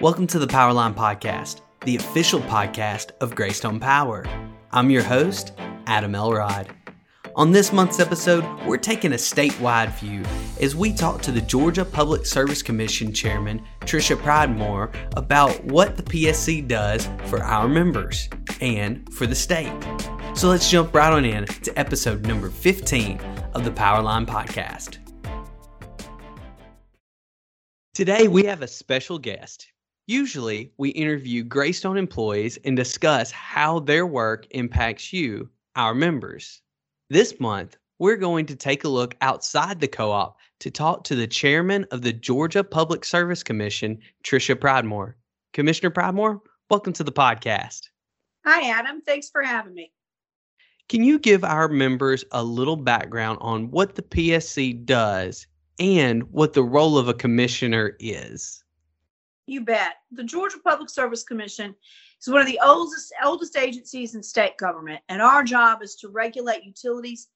Welcome to the Powerline Podcast, the official podcast of Greystone Power. I'm your host, Adam Elrod. On this month's episode, we're taking a statewide view as we talk to the Georgia Public Service Commission Chairman, Tricia Pridemore, about what the PSC does for our members and for the state. So let's jump right on in to episode number 15 of the Powerline Podcast. Today, we have a special guest Usually, we interview Greystone employees and discuss how their work impacts you, our members. This month, we're going to take a look outside the co op to talk to the chairman of the Georgia Public Service Commission, Tricia Pridemore. Commissioner Pridemore, welcome to the podcast. Hi, Adam. Thanks for having me. Can you give our members a little background on what the PSC does and what the role of a commissioner is? You bet. The Georgia Public Service Commission is one of the oldest oldest agencies in state government, and our job is to regulate utilities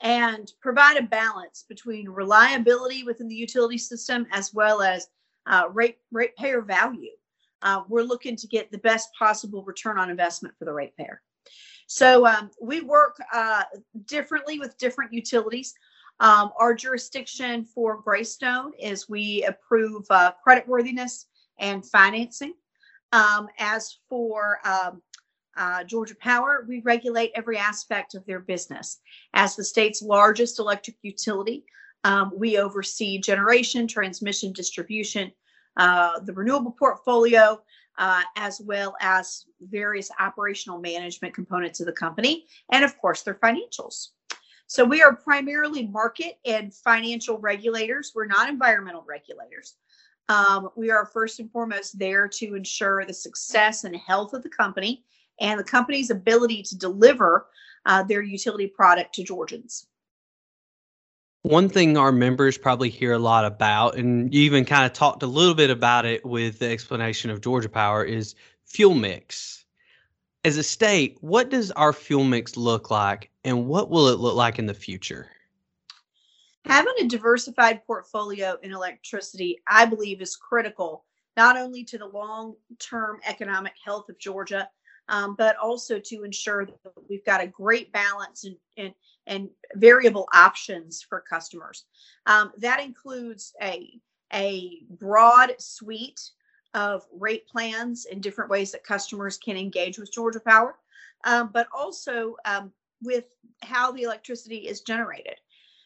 and provide a balance between reliability within the utility system as well as uh, rate ratepayer value. Uh, we're looking to get the best possible return on investment for the ratepayer. So um, we work uh, differently with different utilities. Um, our jurisdiction for Greystone is we approve uh, creditworthiness and financing. Um, as for um, uh, Georgia Power, we regulate every aspect of their business. As the state's largest electric utility, um, we oversee generation, transmission, distribution, uh, the renewable portfolio, uh, as well as various operational management components of the company, and of course, their financials. So, we are primarily market and financial regulators. We're not environmental regulators. Um, we are first and foremost there to ensure the success and health of the company and the company's ability to deliver uh, their utility product to Georgians. One thing our members probably hear a lot about, and you even kind of talked a little bit about it with the explanation of Georgia Power, is fuel mix. As a state, what does our fuel mix look like, and what will it look like in the future? Having a diversified portfolio in electricity, I believe, is critical not only to the long term economic health of Georgia, um, but also to ensure that we've got a great balance and, and, and variable options for customers. Um, that includes a, a broad suite of rate plans and different ways that customers can engage with Georgia Power, um, but also um, with how the electricity is generated.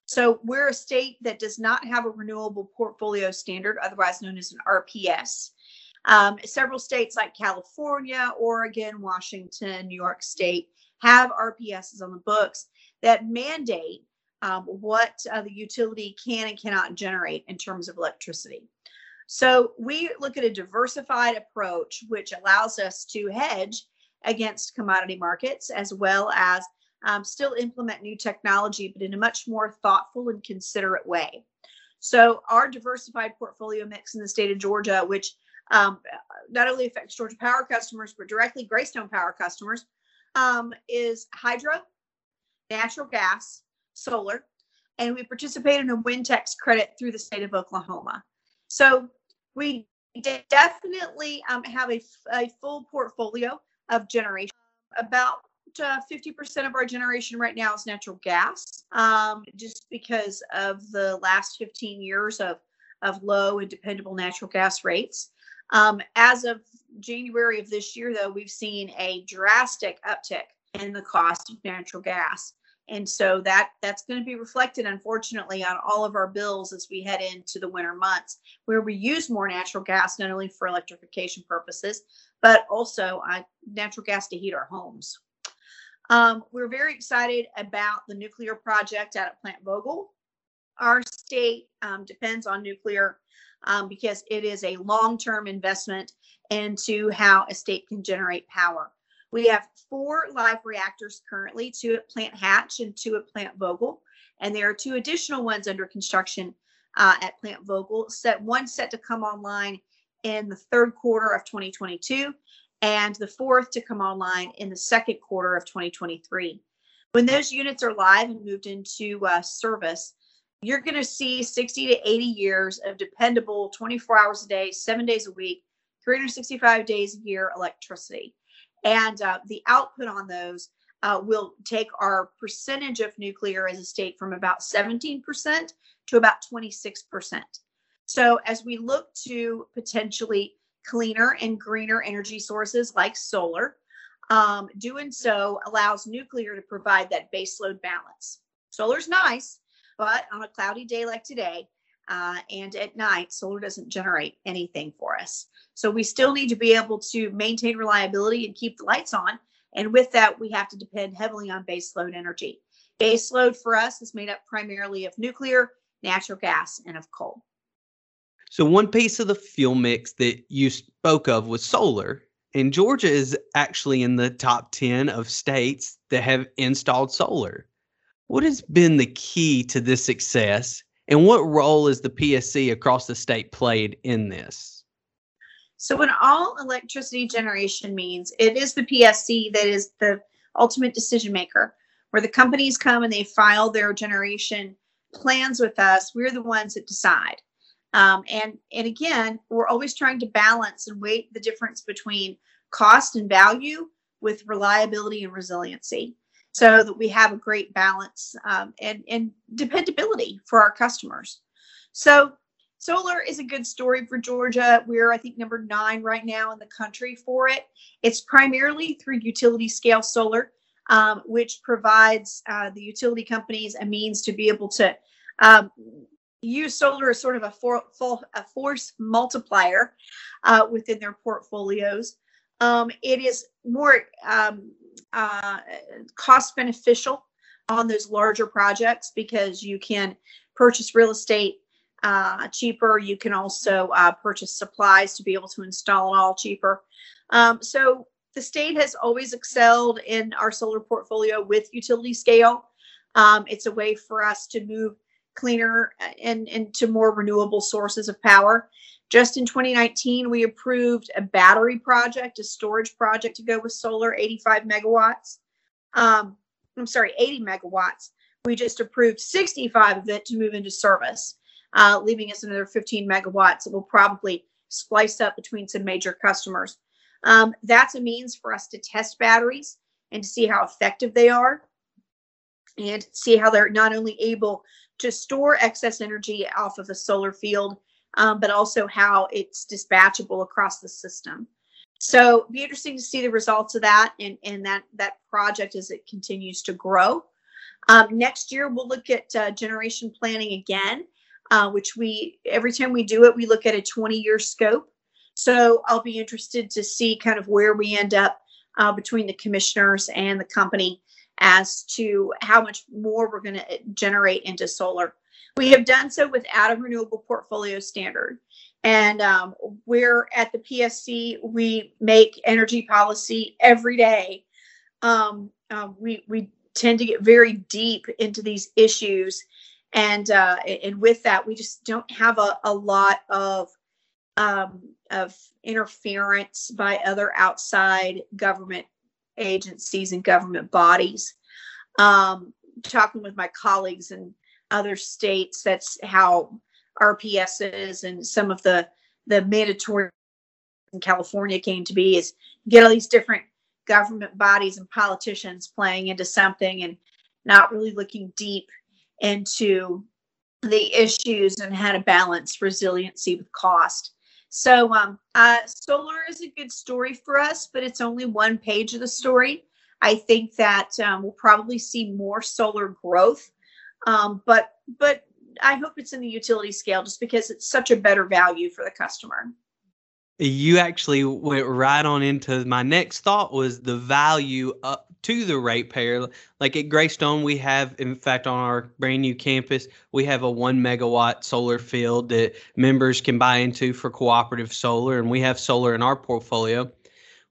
So we're a state that does not have a renewable portfolio standard, otherwise known as an RPS. Um, several states like California, Oregon, Washington, New York State have RPSs on the books that mandate um, what uh, the utility can and cannot generate in terms of electricity. So we look at a diversified approach, which allows us to hedge against commodity markets as well as um, still implement new technology, but in a much more thoughtful and considerate way. So, our diversified portfolio mix in the state of Georgia, which um, not only affects Georgia Power customers, but directly Greystone Power customers, um, is hydro, natural gas, solar, and we participate in a wind tax credit through the state of Oklahoma. So, we definitely um, have a, full portfolio of generation. About 50% of our generation right now is natural gas, um, just because of the last 15 years of, of low and dependable natural gas rates. Um, as of January of this year, though, we've seen a drastic uptick in the cost of natural gas. And so that that's going to be reflected, unfortunately, on all of our bills as we head into the winter months, where we use more natural gas not only for electrification purposes, but also uh, natural gas to heat our homes. Um, we're very excited about the nuclear project out at Plant Vogtle. Our state um, depends on nuclear um, because it is a long term investment into how a state can generate power. We have four live reactors currently two at Plant Hatch and two at Plant Vogtle. And there are two additional ones under construction uh, at Plant Vogtle, Set one set to come online in the third quarter of 2022, and the fourth to come online in the second quarter of 2023. When those units are live and moved into uh, service, you're going to see 60 to 80 years of dependable 24 hours a day, seven days a week, 365 days a year electricity. And uh, the output on those uh, will take our percentage of nuclear as a state from about 17% to about 26%. So, as we look to potentially cleaner and greener energy sources like solar, um, doing so allows nuclear to provide that baseload balance. Solar's nice, but on a cloudy day like today, uh, and at night, solar doesn't generate anything for us. So we still need to be able to maintain reliability and keep the lights on. And with that, we have to depend heavily on baseload energy. Baseload for us is made up primarily of nuclear, natural gas, and of coal. So, one piece of the fuel mix that you spoke of was solar. And Georgia is actually in the top 10 of states that have installed solar. What has been the key to this success? And what role has the PSC across the state played in this? So, when all electricity generation means it is the PSC that is the ultimate decision maker, where the companies come and they file their generation plans with us, we're the ones that decide. Um, and and again, we're always trying to balance and weight the difference between cost and value with reliability and resiliency so that we have a great balance um, and, and dependability for our customers. So, solar is a good story for Georgia. We're, I think, number nine right now in the country for it. It's primarily through utility scale solar, um, which provides uh, the utility companies a means to be able to um, use solar as sort of a, for, a force multiplier uh, within their portfolios. Um, it is more um, uh, cost beneficial on those larger projects because you can purchase real estate uh, cheaper. You can also uh, purchase supplies to be able to install it all cheaper. Um, so the state has always excelled in our solar portfolio with utility scale. Um, it's a way for us to move cleaner and into more renewable sources of power. Just in 2019, we approved a battery project, a storage project to go with solar, 85 megawatts. Um, I'm sorry, 80 megawatts. We just approved 65 of it to move into service, uh, leaving us another 15 megawatts that will probably splice up between some major customers. Um, that's a means for us to test batteries and to see how effective they are and see how they're not only able to store excess energy off of the solar field, um, but also how it's dispatchable across the system. So be interesting to see the results of that and, and that that project as it continues to grow. Um, next year we'll look at uh, generation planning again, uh, which we every time we do it we look at a 20 year scope. So I'll be interested to see kind of where we end up uh, between the commissioners and the company as to how much more we're going to generate into solar. We have done so without a renewable portfolio standard. And um, we're at the PSC, we make energy policy every day. Um, uh, we, we tend to get very deep into these issues. And, uh, and with that, we just don't have a, a lot of, um, of interference by other outside government agencies and government bodies. Um, talking with my colleagues in other states, that's how RPS is, and some of the the mandatory in California came to be is get all these different government bodies and politicians playing into something and not really looking deep into the issues and how to balance resiliency with cost. So, um, uh, solar is a good story for us, but it's only one page of the story. I think that um, we'll probably see more solar growth, um, but but I hope it's in the utility scale just because it's such a better value for the customer. You actually went right on into my next thought was the value up to the ratepayer. Like at Greystone, we have, in fact, on our brand new campus, we have a one megawatt solar field that members can buy into for cooperative solar, and we have solar in our portfolio.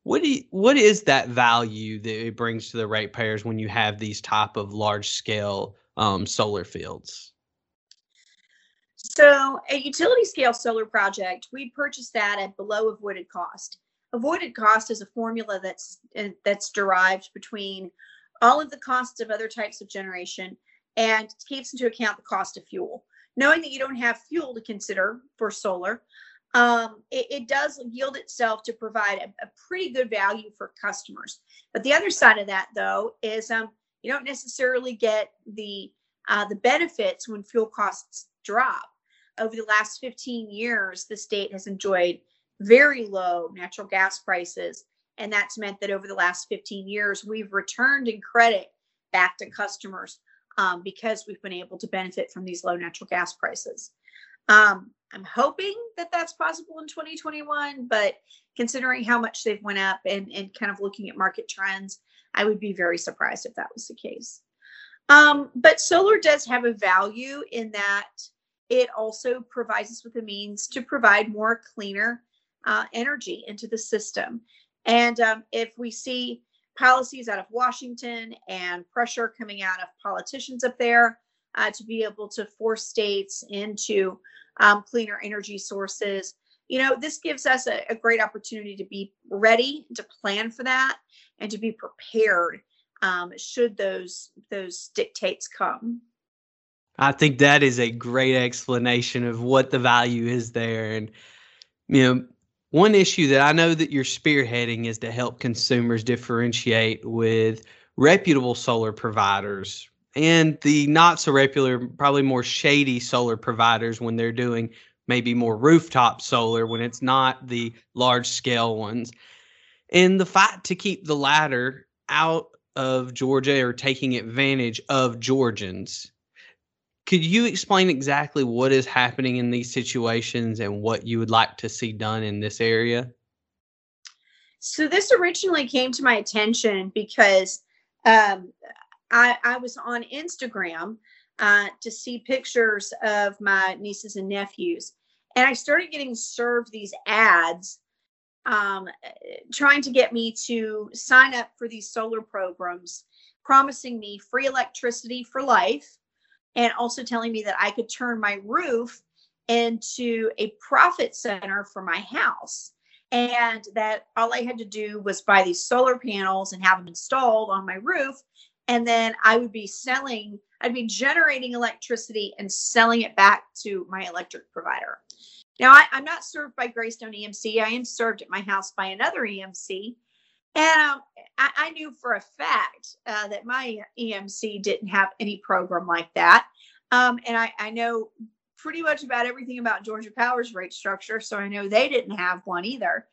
What do you, what is that value that it brings to the ratepayers when you have these type of large scale um, solar fields? So, a utility scale solar project, we purchased that at below avoided cost. Avoided cost is a formula that's that's derived between all of the costs of other types of generation and takes into account the cost of fuel. Knowing that you don't have fuel to consider for solar, um, it, it, does yield itself to provide a, a, pretty good value for customers. But the other side of that, though, is um, you don't necessarily get the uh, the benefits when fuel costs drop. Over the last 15 years, the state has enjoyed very low natural gas prices, and that's meant that over the last 15 years, we've returned in credit back to customers um, because we've been able to benefit from these low natural gas prices. Um, I'm hoping that that's possible in 2021, but considering how much they've went up and, and kind of looking at market trends, I would be very surprised if that was the case. Um, but solar does have a value in that it also provides us with a means to provide more cleaner uh, energy into the system. And um, if we see policies out of Washington and pressure coming out of politicians up there uh, to be able to force states into um, cleaner energy sources. You know, this gives us a, a great opportunity to be ready, to plan for that, and to be prepared um, should those those dictates come. I think that is a great explanation of what the value is there. And, you know, one issue that I know that you're spearheading is to help consumers differentiate with reputable solar providers and the not so regular, probably more shady solar providers when they're doing maybe more rooftop solar when it's not the large scale ones. And the fight to keep the latter out of Georgia or taking advantage of Georgians. Could you explain exactly what is happening in these situations and what you would like to see done in this area? So, this originally came to my attention because um, I, I was on Instagram uh, to see pictures of my nieces and nephews, and I started getting served these ads um, trying to get me to sign up for these solar programs, promising me free electricity for life, and also telling me that I could turn my roof into a profit center for my house. And that all I had to do was buy these solar panels and have them installed on my roof and then I would be selling, I'd be generating electricity and selling it back to my electric provider. Now, I, am not served by Greystone EMC. I am served at my house by another EMC. And I, I, knew for a fact uh, that my EMC didn't have any program like that. Um, and I, I know pretty much about everything about Georgia Power's rate structure. So I know they didn't have one either.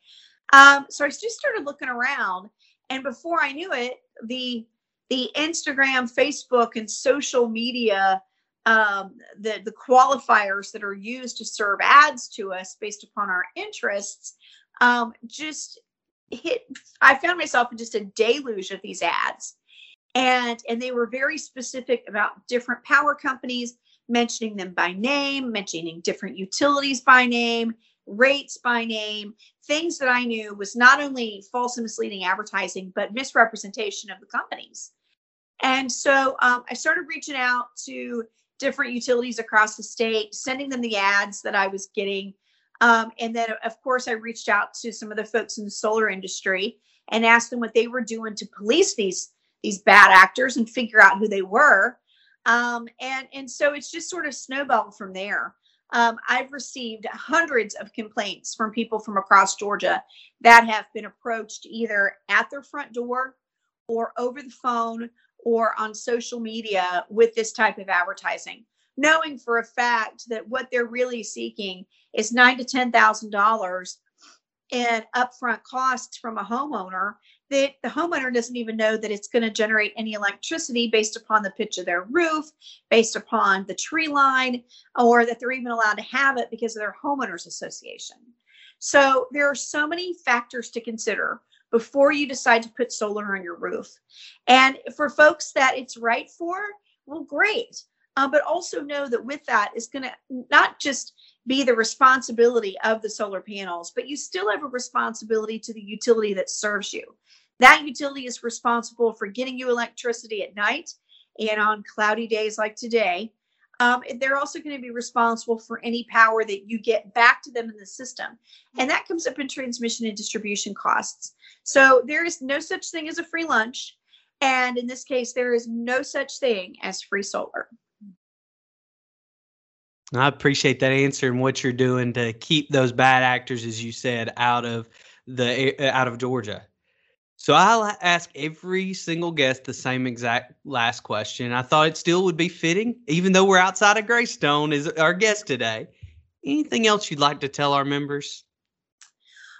Um, so I just started looking around. And before I knew it, the the Instagram, Facebook, and social media, um, the, the qualifiers that are used to serve ads to us based upon our interests, um, just hit. I found myself in just a deluge of these ads. And, and they were very specific about different power companies, mentioning them by name, mentioning different utilities by name, rates by name, things that I knew was not only false and misleading advertising, but misrepresentation of the companies. And so um, I started reaching out to different utilities across the state, sending them the ads that I was getting. Um, and then, of course, I reached out to some of the folks in the solar industry and asked them what they were doing to police these these bad actors and figure out who they were. Um, and and so it's just sort of snowballed from there. Um, I've received hundreds of complaints from people from across Georgia that have been approached either at their front door or over the phone or on social media with this type of advertising, knowing for a fact that what they're really seeking is nine to ten thousand dollars in upfront costs from a homeowner that the homeowner doesn't even know that it's going to generate any electricity based upon the pitch of their roof, based upon the tree line, or that they're even allowed to have it because of their homeowners association. So there are so many factors to consider before you decide to put solar on your roof. And for folks that it's right for, well, great. Uh, but also know that with that is going to not just be the responsibility of the solar panels, but you still have a responsibility to the utility that serves you. That utility is responsible for getting you electricity at night and on cloudy days like today. Um, they're also going to be responsible for any power that you get back to them in the system. And that comes up in transmission and distribution costs. So there is no such thing as a free lunch. And in this case, there is no such thing as free solar. I appreciate that answer and what you're doing to keep those bad actors, as you said, out of the eh, out of Georgia. So I'll ask every single guest the same exact last question. I thought it still would be fitting, even though we're outside of Greystone, is our guest today. Anything else you'd like to tell our members?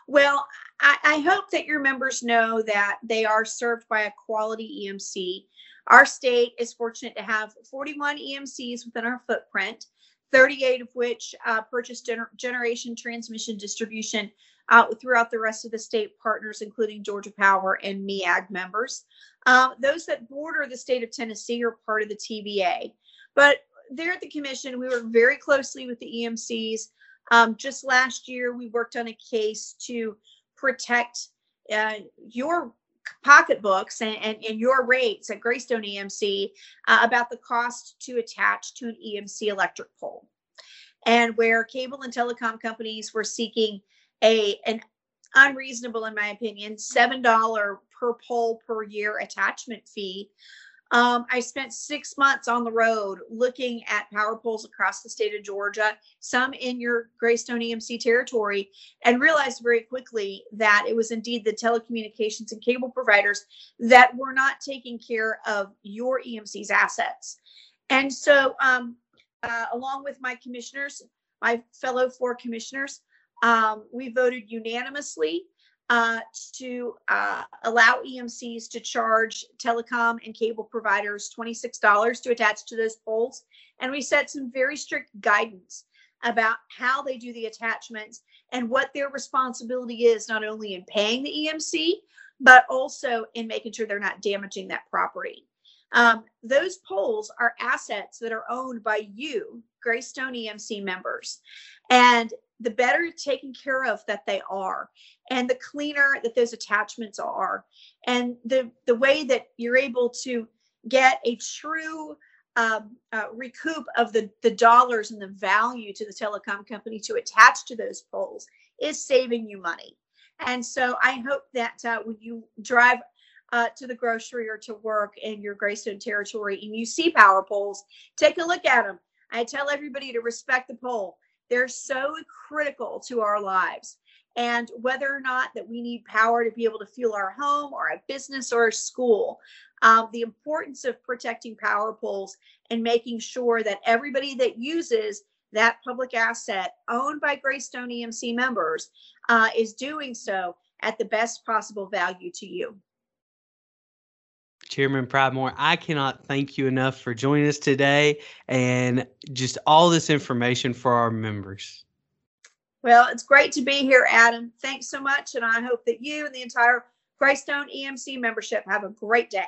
Well, I, I hope that your members know that they are served by a quality EMC. Our state is fortunate to have 41 EMCs within our footprint, 38 of which uh, purchase gener- generation transmission distribution uh, throughout the rest of the state partners, including Georgia Power and MEAG members. Uh, those that border the state of Tennessee are part of the TVA. But there at the commission, we work very closely with the EMCs. Um, just last year, we worked on a case to protect uh, your pocketbooks and, and, and, your rates at Greystone EMC uh, about the cost to attach to an EMC electric pole. And where cable and telecom companies were seeking a an unreasonable, in my opinion, seven dollar per pole per year attachment fee. Um, I spent six months on the road looking at power poles across the state of Georgia, some in your Greystone EMC territory, and realized very quickly that it was indeed the telecommunications and cable providers that were not taking care of your EMC's assets. And so, um, uh, along with my commissioners, my fellow four commissioners, um, we voted unanimously uh, to uh, allow EMCs to charge telecom and cable providers $26 to attach to those poles. And we set some very strict guidance about how they do the attachments and what their responsibility is, not only in paying the EMC, but also in making sure they're not damaging that property. Um, those poles are assets that are owned by you, Greystone EMC members. And the better taken care of that they are and the cleaner that those attachments are and the the way that you're able to get a true um, uh, recoup of the the dollars and the value to the telecom company to attach to those poles is saving you money and so i hope that uh, when you drive uh, to the grocery or to work in your Greystone territory and you see power poles, take a look at them. I tell everybody to respect the pole. They're so critical to our lives. And whether or not that we need power to be able to fuel our home or a business or a school, um, the importance of protecting power poles and making sure that everybody that uses that public asset owned by Greystone EMC members uh, is doing so at the best possible value to you. Chairman Pridemore, I cannot thank you enough for joining us today and just all this information for our members. Well, it's great to be here, Adam. Thanks so much. And I hope that you and the entire Greystone EMC membership have a great day.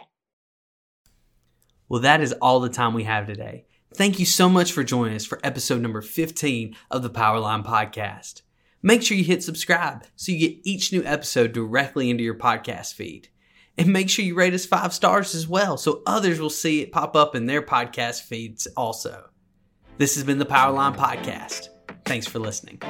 Well, that is all the time we have today. Thank you so much for joining us for episode number 15 of the Powerline Podcast. Make sure you hit subscribe so you get each new episode directly into your podcast feed. And make sure you rate us five stars as well so others will see it pop up in their podcast feeds also. This has been the Powerline Podcast. Thanks for listening.